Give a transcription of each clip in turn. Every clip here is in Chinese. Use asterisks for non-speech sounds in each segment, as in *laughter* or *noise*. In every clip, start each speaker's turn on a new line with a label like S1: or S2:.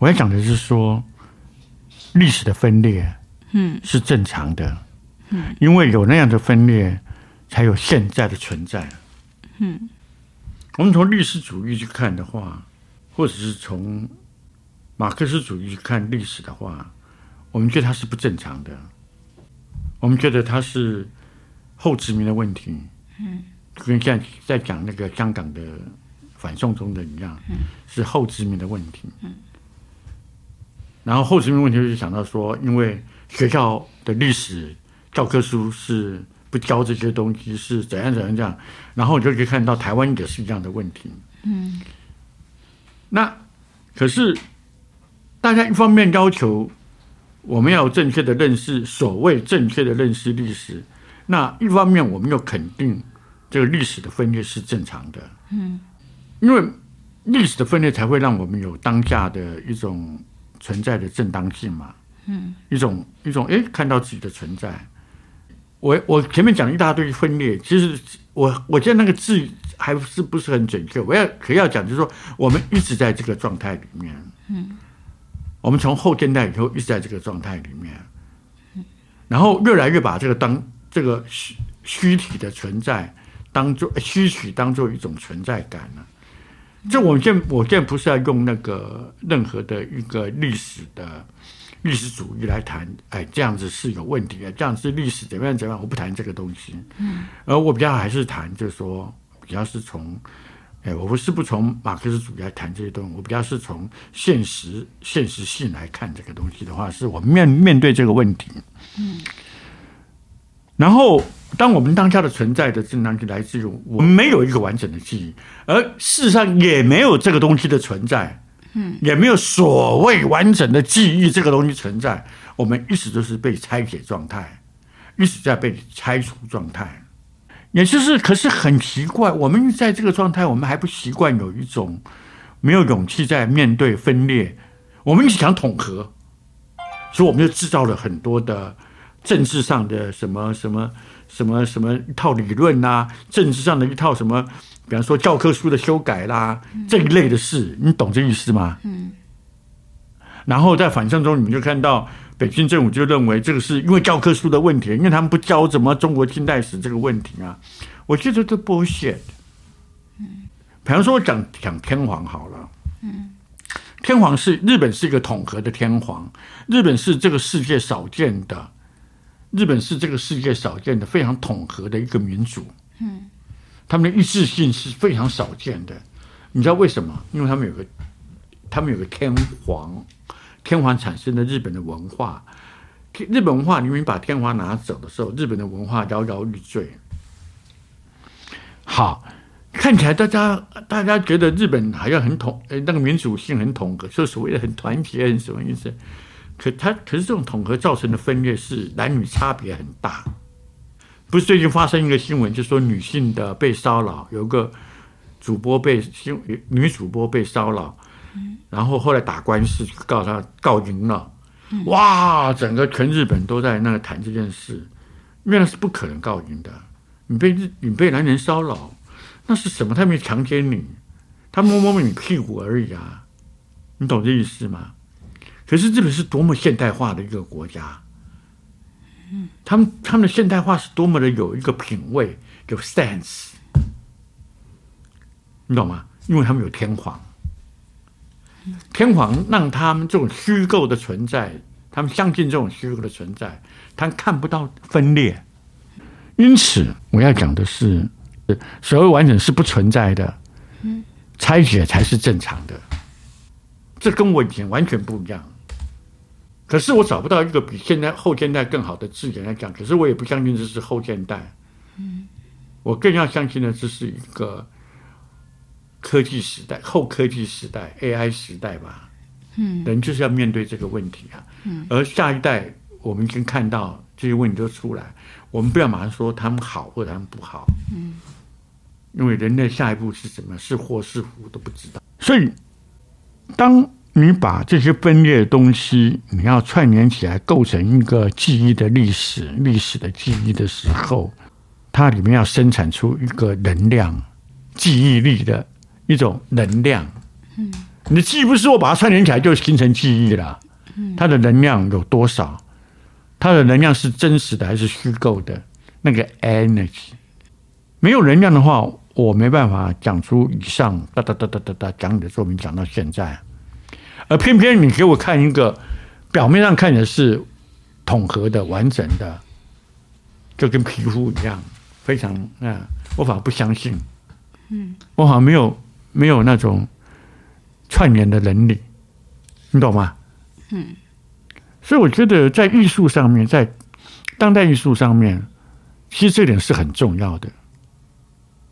S1: 我要讲的是说，历史的分裂，嗯，是正常的，嗯，因为有那样的分裂，才有现在的存在，嗯。我们从历史主义去看的话，或者是从马克思主义去看历史的话，我们觉得它是不正常的。我们觉得它是后殖民的问题，嗯，跟现在在讲那个香港的反送中的一样，嗯，是后殖民的问题，嗯。然后后殖民问题就想到说，因为学校的历史教科书是。不教这些东西是怎样怎样这样，然后你就可以看到台湾也是这样的问题。嗯，那可是大家一方面要求我们要有正确的认识，所谓正确的认识历史，那一方面我们又肯定这个历史的分裂是正常的。嗯，因为历史的分裂才会让我们有当下的一种存在的正当性嘛。嗯，一种一种哎，看到自己的存在。我我前面讲一大堆分裂，其实我我觉得那个字还是不是很准确。我要可要讲，就是说我们一直在这个状态里面，嗯，我们从后现代以后一直在这个状态里面，嗯，然后越来越把这个当这个虚虚体的存在当做虚体当做一种存在感了。这我现我现在不是要用那个任何的一个历史的。历史主义来谈，哎，这样子是有问题的。这样是历史怎么样怎么样，我不谈这个东西。嗯，而我比较还是谈，就是说，比较是从，哎，我不是不从马克思主义来谈这些东西，我比较是从现实现实性来看这个东西的话，是我们面面对这个问题。嗯，然后，当我们当下的存在的正当性来自于我们没有一个完整的记忆，而事实上也没有这个东西的存在。嗯，也没有所谓完整的记忆这个东西存在，我们一直都是被拆解状态，一直在被拆除状态。也就是，可是很奇怪，我们在这个状态，我们还不习惯有一种没有勇气在面对分裂。我们一直想统合，所以我们就制造了很多的政治上的什么什么什么什么一套理论啊，政治上的一套什么。比方说教科书的修改啦，这一类的事，你懂这意思吗？嗯。然后在反向中，你们就看到北京政府就认为这个是因为教科书的问题，因为他们不教怎么中国近代史这个问题啊。我觉得这 bullshit。嗯。比方说，我讲讲天皇好了。嗯。天皇是日本是一个统合的天皇，日本是这个世界少见的，日本是这个世界少见的非常统合的一个民族。嗯。他们的一致性是非常少见的，你知道为什么？因为他们有个，他们有个天皇，天皇产生的日本的文化，日本文化，你们把天皇拿走的时候，日本的文化摇摇欲坠。好，看起来大家大家觉得日本好像很统，呃，那个民主性很统合，就所谓的很团结，很什么意思？可他可是这种统合造成的分裂是男女差别很大。不是最近发生一个新闻，就是说女性的被骚扰，有个主播被新女主播被骚扰，然后后来打官司告他告赢了，哇，整个全日本都在那个谈这件事，因为那是不可能告赢的，你被你被男人骚扰，那是什么？他没强奸你，他摸摸你屁股而已啊，你懂这意思吗？可是日本是多么现代化的一个国家。他们他们的现代化是多么的有一个品味，有 sense，你懂吗？因为他们有天皇，天皇让他们这种虚构的存在，他们相信这种虚构的存在，他们看不到分裂。因此，我要讲的是，所谓完整是不存在的，拆解才是正常的。这跟我以前完全不一样。可是我找不到一个比现在后现代更好的字眼来讲，可是我也不相信这是后现代。嗯，我更要相信的这是一个科技时代、后科技时代、AI 时代吧。嗯，人就是要面对这个问题啊。嗯，而下一代我们已经看到这些问题都出来，我们不要马上说他们好或者他们不好。嗯，因为人类下一步是什么，是祸是福都不知道。所以当。你把这些分裂的东西，你要串联起来，构成一个记忆的历史、历史的记忆的时候，它里面要生产出一个能量、记忆力的一种能量。嗯，你既不是我把它串联起来就形成记忆了。它的能量有多少？它的能量是真实的还是虚构的？那个 energy 没有能量的话，我没办法讲出以上哒哒哒哒哒哒讲你的作品讲到现在。而偏偏你给我看一个表面上看的是统合的、完整的，就跟皮肤一样，非常啊，我反而不相信。嗯，我好像没有没有那种串联的能力，你懂吗？嗯，所以我觉得在艺术上面，在当代艺术上面，其实这点是很重要的。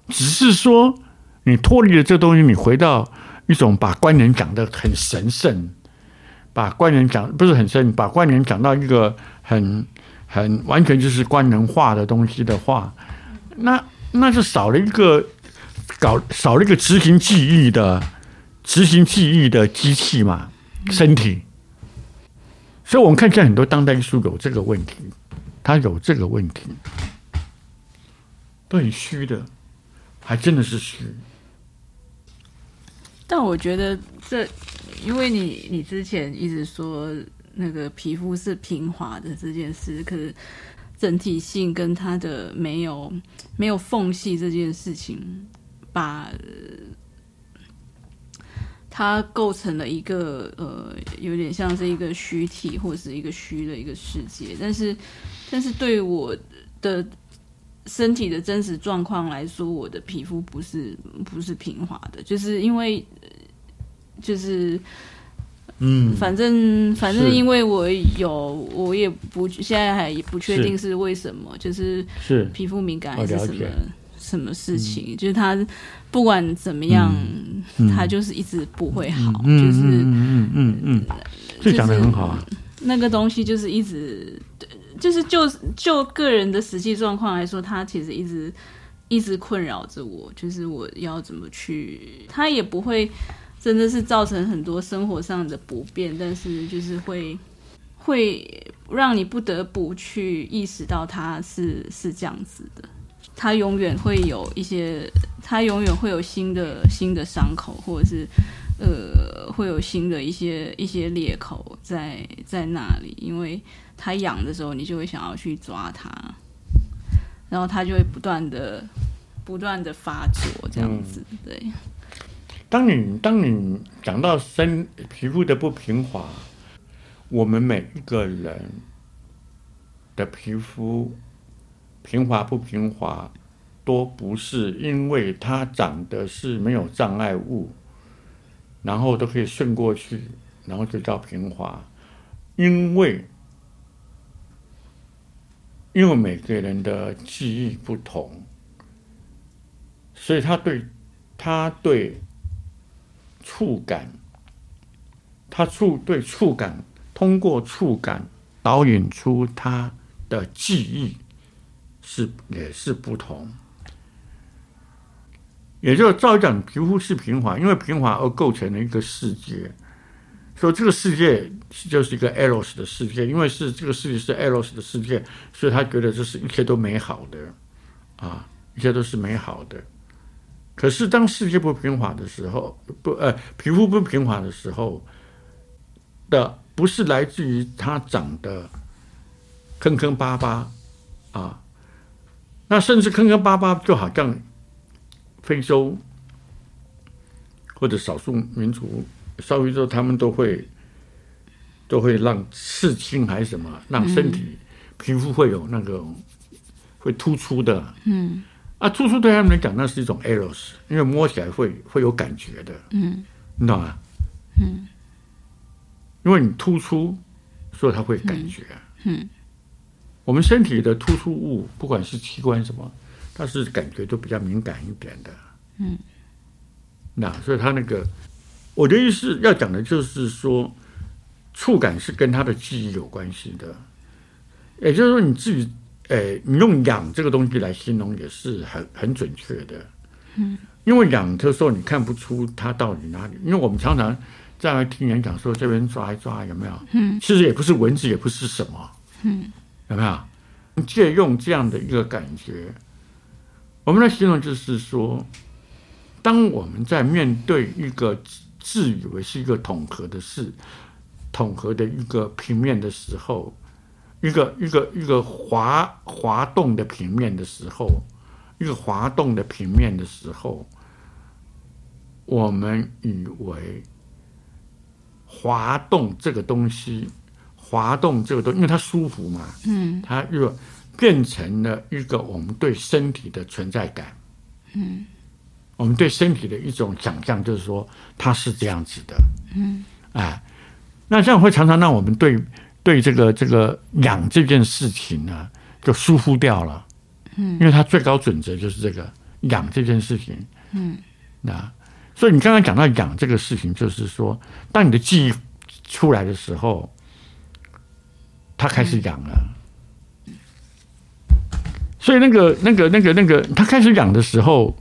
S1: 只是说，你脱离了这东西，你回到一种把观念讲得很神圣，把观念讲不是很深，把观念讲到一个很很完全就是官能化的东西的话，那那就少了一个搞少了一个执行记忆的执行记忆的机器嘛，身体。所以，我们看见很多当代艺术有这个问题，他有这个问题，都很虚的，还真的是虚。
S2: 但我觉得这，因为你你之前一直说那个皮肤是平滑的这件事，可是整体性跟它的没有没有缝隙这件事情，把。它构成了一个呃，有点像是一个虚体或是一个虚的一个世界，但是，但是对我的身体的真实状况来说，我的皮肤不是不是平滑的，就是因为就是嗯，反正反正因为我有，我也不现在还不确定是为什么，就是是皮肤敏感还是什么。什么事情？嗯、就是他不管怎么样，嗯嗯、他就是一直不会好。嗯、就是嗯嗯嗯嗯，
S1: 这讲得很好啊。
S2: 那个东西就是一直，就是就就个人的实际状况来说，他其实一直一直困扰着我。就是我要怎么去，他也不会真的是造成很多生活上的不便，但是就是会会让你不得不去意识到他是是这样子的。他永远会有一些，他永远会有新的新的伤口，或者是呃，会有新的一些一些裂口在在那里，因为它痒的时候，你就会想要去抓它，然后它就会不断的不断的发作，这样子。嗯、对。
S1: 当你当你讲到身皮肤的不平滑，我们每一个人的皮肤。平滑不平滑，都不是因为它长得是没有障碍物，然后都可以顺过去，然后就叫平滑。因为，因为每个人的记忆不同，所以他对他对触感，他触对触感，通过触感导引出他的记忆。是也是不同，也就是照讲，皮肤是平滑，因为平滑而构成了一个世界，所以这个世界就是一个 eros 的世界，因为是这个世界是 eros 的世界，所以他觉得这是一切都美好的，啊，一切都是美好的。可是当世界不平滑的时候，不呃，皮肤不平滑的时候的，不是来自于它长得坑坑巴巴啊。那甚至坑坑巴巴，就好像非洲或者少数民族，稍微说他们都会都会让刺青还是什么，让身体皮肤会有那个会突出的。嗯，啊，突出对他们来讲，那是一种 eros，因为摸起来会会有感觉的。嗯，你懂吗？嗯，因为你突出，所以他会感觉。嗯。我们身体的突出物，不管是器官什么，它是感觉都比较敏感一点的。嗯，那所以他那个，我的意思要讲的就是说，触感是跟他的记忆有关系的。也就是说，你自己，哎，你用痒这个东西来形容也是很很准确的。嗯，因为痒的时候你看不出它到底哪里，因为我们常常在听人讲说这边抓一抓有没有？嗯，其实也不是蚊子，也不是什么。嗯。有没有借用这样的一个感觉？我们的形容，就是说，当我们在面对一个自以为是一个统合的事，统合的一个平面的时候，一个一个一个滑滑动的平面的时候，一个滑动的平面的时候，我们以为滑动这个东西，滑动这个东西，因为它舒服嘛，嗯，它又变成了一个我们对身体的存在感，嗯。我们对身体的一种想象，就是说它是这样子的，嗯，哎，那这样会常常让我们对对这个这个养这件事情呢，就疏忽掉了，嗯，因为它最高准则就是这个养这件事情，嗯，那所以你刚刚讲到养这个事情，就是说，当你的记忆出来的时候，它开始养了，嗯，所以那个那个那个那个他开始痒的时候。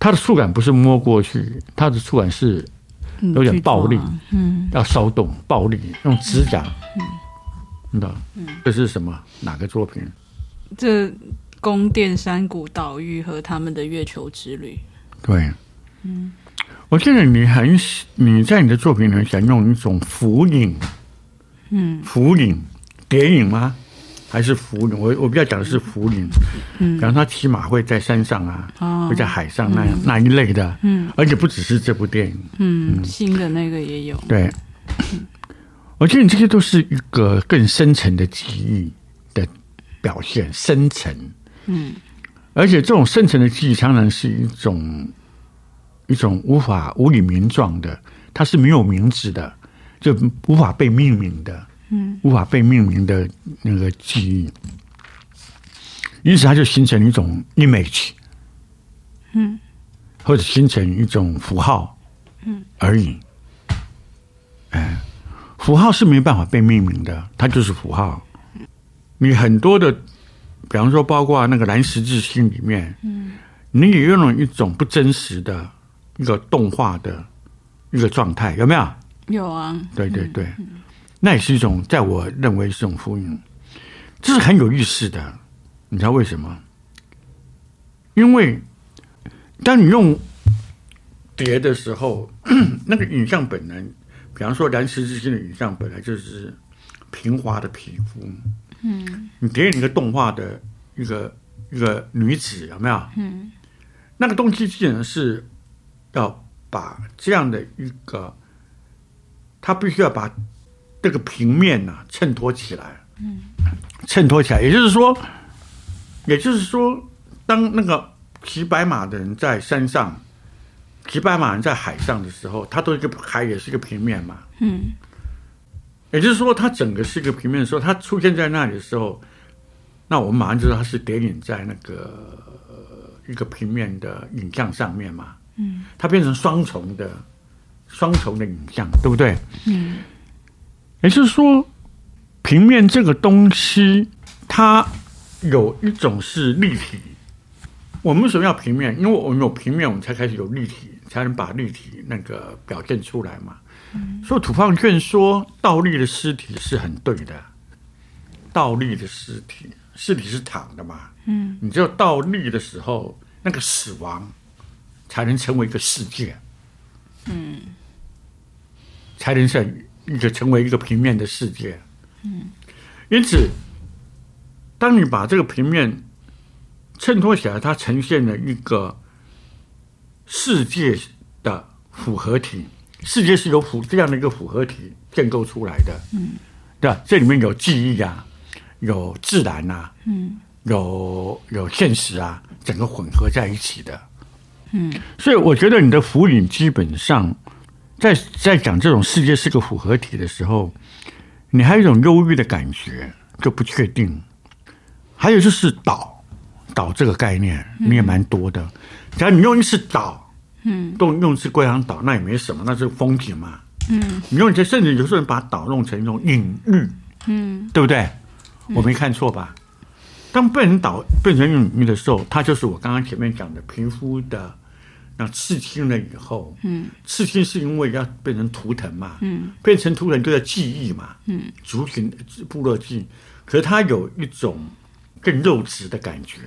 S1: 他的触感不是摸过去，他的触感是有点暴力，嗯，要骚动、暴力，用指甲，嗯，嗯，这是什么？哪个作品？
S2: 这宫殿山谷岛屿和他们的月球之旅。
S1: 对，嗯，我记得你很你在你的作品里面想用一种浮影，嗯，浮影蝶影吗？还是浮云，我我比较讲的是浮云，嗯，比方他起码会在山上啊，哦、会在海上那样、嗯、那一类的，嗯，而且不只是这部电影，
S2: 嗯，嗯。新的那个也有，
S1: 对，我觉得你这些都是一个更深层的记忆的表现，深层，嗯，而且这种深层的记忆常常是一种一种无法无以名状的，它是没有名字的，就无法被命名的。嗯，无法被命名的那个记忆，于是它就形成一种 image，嗯，或者形成一种符号，嗯而已。哎，符号是没办法被命名的，它就是符号。你很多的，比方说，包括那个蓝十字星里面，嗯，你也用了一种不真实的一个动画的一个状态，有没有？
S2: 有啊。
S1: 对对对。嗯那也是一种，在我认为是一种呼应，这是很有意思的。你知道为什么？因为当你用叠的时候，*clears throat* 那个影像本来，比方说蓝石之心的影像本来就是平滑的皮肤，嗯，你叠你一个动画的一个一个女子有没有？嗯，那个东西既然是要把这样的一个，他必须要把。这个平面呐、啊，衬托起来，嗯，衬托起来，也就是说，也就是说，当那个骑白马的人在山上，骑白马人在海上的时候，他都一个海也是一个平面嘛，嗯，也就是说，它整个是一个平面的时候，它出现在那里的时候，那我们马上就知道它是叠影在那个一个平面的影像上面嘛，嗯，它变成双重的双重的影像，对不对？嗯。也就是说，平面这个东西，它有一种是立体。我们为什么要平面？因为我们有平面，我们才开始有立体，才能把立体那个表现出来嘛。嗯、所以土方卷说倒立的尸体是很对的。倒立的尸体，尸体是躺的嘛？嗯，你只有倒立的时候，那个死亡才能成为一个世界。嗯，才能是。你就成为一个平面的世界，嗯，因此，当你把这个平面衬托起来，它呈现了一个世界的复合体。世界是由复这样的一个复合体建构出来的，嗯，对吧？这里面有记忆啊，有自然啊，嗯，有有现实啊，整个混合在一起的，嗯，所以我觉得你的浮影基本上。在在讲这种世界是个复合体的时候，你还有一种忧郁的感觉，就不确定。还有就是岛，岛这个概念你也蛮多的。假如你用一次岛，嗯，用用一次龟阳岛，那也没什么，那是风景嘛。嗯，你用一些，甚至有时候把岛弄成一种隐喻，嗯，对不对？我没看错吧？当被人岛变成隐喻的时候，它就是我刚刚前面讲的皮肤的。那刺青了以后，嗯，刺青是因为要变成图腾嘛，嗯，变成图腾就要记忆嘛，嗯，族群部落记忆，可是它有一种更肉质的感觉。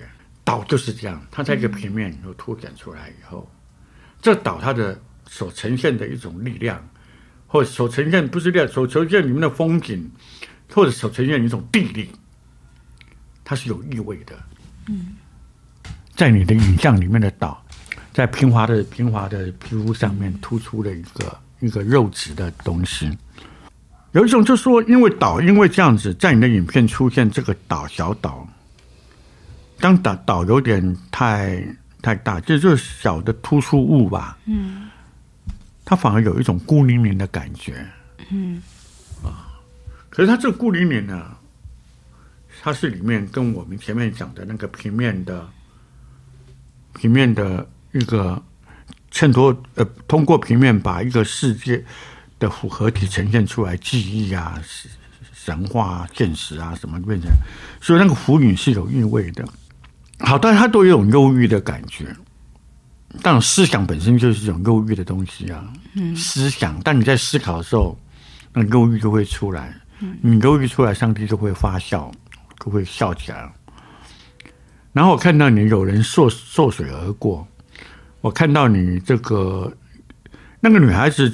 S1: 岛就是这样，它在一个平面以后凸显出来以后，嗯、这岛它的所呈现的一种力量，或者所呈现不是力量，所呈现里面的风景，或者所呈现的一种地理，它是有意味的。嗯，在你的影像里面的岛，在平滑的平滑的皮肤上面突出了一个一个肉质的东西。有一种就是说，因为岛，因为这样子，在你的影片出现这个岛小岛，当岛岛有点太太大，这就是小的突出物吧。嗯，它反而有一种孤零零的感觉。嗯，啊，可是它这个孤零零呢，它是里面跟我们前面讲的那个平面的平面的一个衬托，呃，通过平面把一个世界。的复合体呈现出来，记忆啊、神话啊、现实啊，什么变成，所以那个浮云是有韵味的。好，但是它都有一种忧郁的感觉。但思想本身就是一种忧郁的东西啊。嗯。思想，但你在思考的时候，那忧郁就会出来。嗯。你忧郁出来，上帝就会发笑，就会笑起来。然后我看到你有人涉涉水而过，我看到你这个那个女孩子。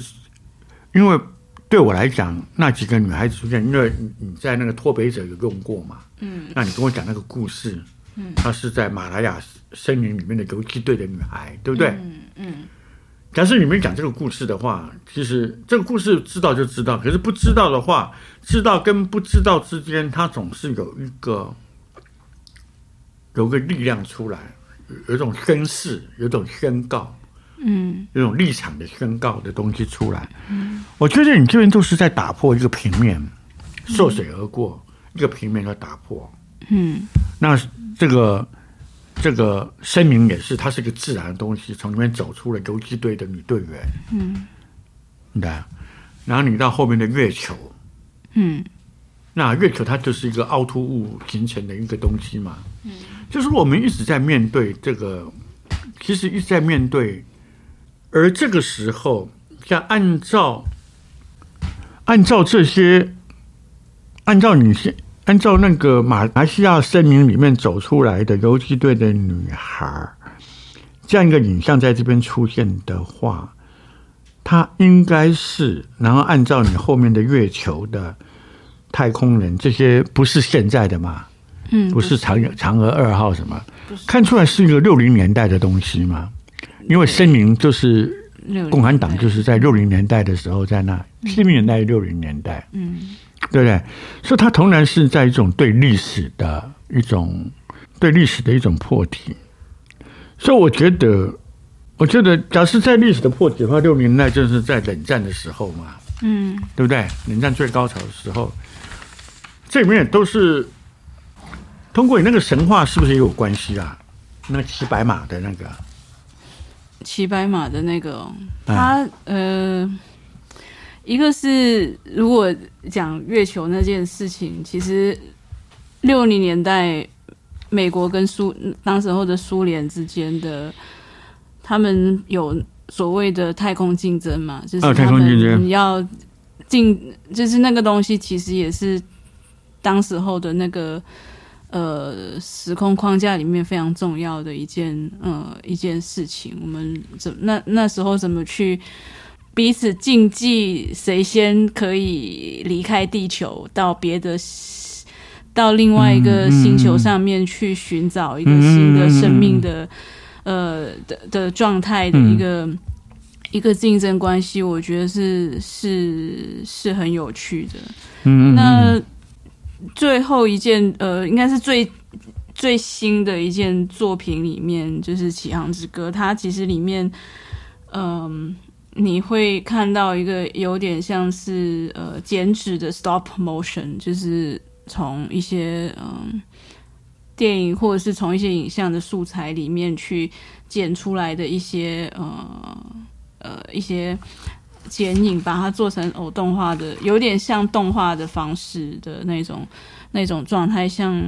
S1: 因为对我来讲，那几个女孩子出现，因为你在那个脱北者有用过嘛，嗯，那你跟我讲那个故事，嗯，她是在马来亚森林里面的游击队的女孩，对不对？嗯嗯。假设你们讲这个故事的话，其实这个故事知道就知道，可是不知道的话，知道跟不知道之间，它总是有一个有个力量出来，有一种宣誓，有一种宣告。嗯，有种立场的宣告的东西出来，嗯，我觉得你这边都是在打破一个平面，涉水而过，一个平面的打破，嗯，那这个这个声明也是，它是一个自然的东西，从里面走出了游击队的女队员，嗯，对，然后你到后面的月球，嗯，那月球它就是一个凹凸物形成的一个东西嘛，嗯，就是我们一直在面对这个，其实一直在面对。而这个时候，像按照按照这些，按照你现按照那个马来西亚森林里面走出来的游击队的女孩，这样一个影像在这边出现的话，它应该是，然后按照你后面的月球的太空人，这些不是现在的嘛？嗯，不是嫦嫦娥二号什么？看出来是一个六零年代的东西嘛？因为声明就是共产党，就是在六零年代的时候在那，七零年代六零年代，嗯，对不对？所以它同然是在一种对历史的一种对历史的一种破题。所以我觉得，我觉得，假设在历史的破题的话，六零年代就是在冷战的时候嘛，嗯，对不对？冷战最高潮的时候，这里面都是通过你那个神话，是不是也有关系啊？那个骑白马的那个。
S2: 骑白马的那个，他呃，一个是如果讲月球那件事情，其实六零年代美国跟苏当时候的苏联之间的，他们有所谓的太空竞争嘛，就是他们要进，就是那个东西其实也是当时候的那个。呃，时空框架里面非常重要的一件呃一件事情，我们怎那那时候怎么去彼此竞技，谁先可以离开地球到别的到另外一个星球上面去寻找一个新的生命的呃的的状态的一个一个竞争关系，我觉得是是是很有趣的。嗯，那。最后一件，呃，应该是最最新的一件作品里面，就是《启航之歌》。它其实里面，嗯、你会看到一个有点像是呃剪纸的 stop motion，就是从一些嗯、电影或者是从一些影像的素材里面去剪出来的一些呃呃一些。剪影把它做成偶动画的，有点像动画的方式的那种那种状态，像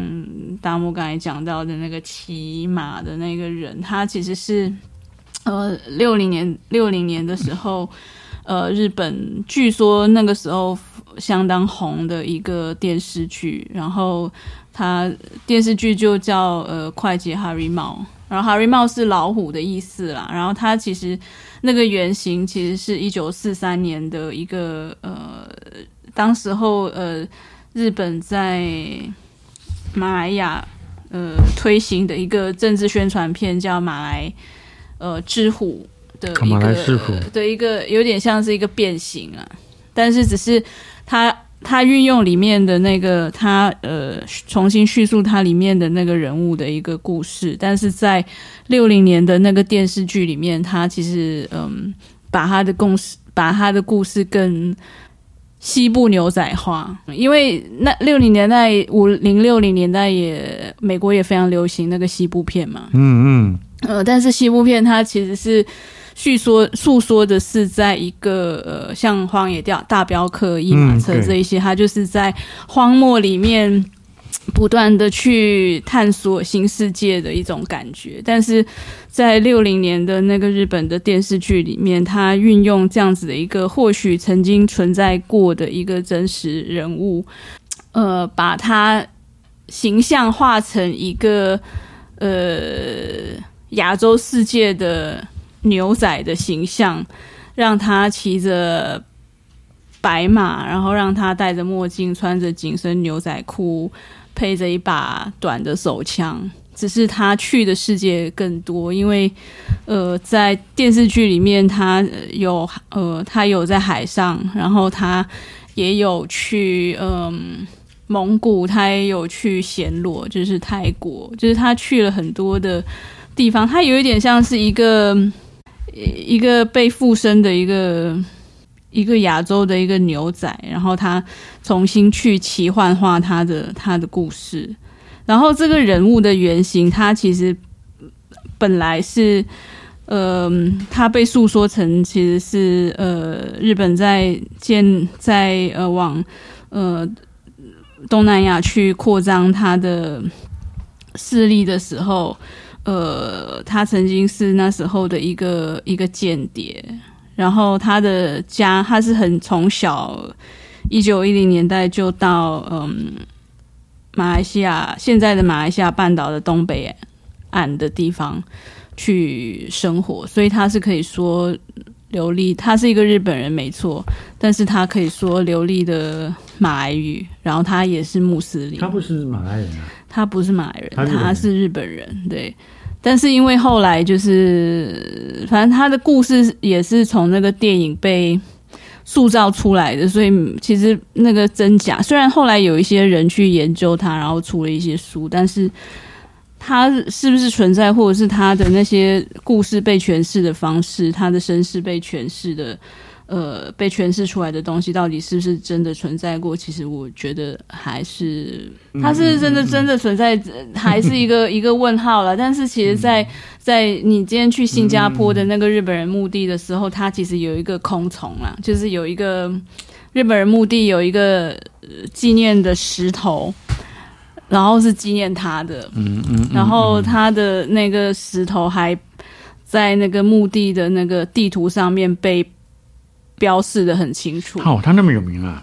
S2: 达摩刚才讲到的那个骑马的那个人，他其实是呃六零年六零年的时候，*laughs* 呃日本据说那个时候相当红的一个电视剧，然后他电视剧就叫呃快捷哈瑞猫，然后哈瑞猫是老虎的意思啦，然后他其实。那个原型其实是一九四三年的一个呃，当时候呃，日本在马来亚呃推行的一个政治宣传片，叫《马来呃之虎》的一个的一个有点像是一个变形啊，但是只是它。他运用里面的那个，他呃重新叙述他里面的那个人物的一个故事，但是在六零年的那个电视剧里面，他其实嗯把他的故事把他的故事更西部牛仔化，因为那六零年代五零六零年代也美国也非常流行那个西部片嘛，嗯嗯呃，但是西部片它其实是。叙说诉说的是，在一个呃，像荒野钓大镖客、一马车这一些，它就是在荒漠里面不断的去探索新世界的一种感觉。但是在六零年的那个日本的电视剧里面，它运用这样子的一个或许曾经存在过的一个真实人物，呃，把它形象化成一个呃亚洲世界的。牛仔的形象，让他骑着白马，然后让他戴着墨镜，穿着紧身牛仔裤，配着一把短的手枪。只是他去的世界更多，因为呃，在电视剧里面，他有呃，他有在海上，然后他也有去嗯、蒙古，他也有去暹罗，就是泰国，就是他去了很多的地方。他有一点像是一个。一个被附身的一个一个亚洲的一个牛仔，然后他重新去奇幻化他的他的故事，然后这个人物的原型，他其实本来是，呃，他被诉说成其实是呃日本在建在呃往呃东南亚去扩张他的势力的时候。呃，他曾经是那时候的一个一个间谍，然后他的家，他是很从小一九一零年代就到嗯马来西亚现在的马来西亚半岛的东北岸的地方去生活，所以他是可以说流利，他是一个日本人没错，但是他可以说流利的马来语，然后他也是穆斯林，
S1: 他不是马来人啊。
S2: 他不是马来人，他是日本人，对。但是因为后来就是，反正他的故事也是从那个电影被塑造出来的，所以其实那个真假，虽然后来有一些人去研究他，然后出了一些书，但是他是不是存在，或者是他的那些故事被诠释的方式，他的身世被诠释的。呃，被诠释出来的东西到底是不是真的存在过？其实我觉得还是，它是真的真的存在，还是一个 *laughs* 一个问号了。但是其实在，在在你今天去新加坡的那个日本人墓地的时候，它其实有一个空丛啦，就是有一个日本人墓地有一个纪念的石头，然后是纪念他的，嗯嗯，然后他的那个石头还在那个墓地的那个地图上面被。标示的很清楚。
S1: 哦，他那么有名啊？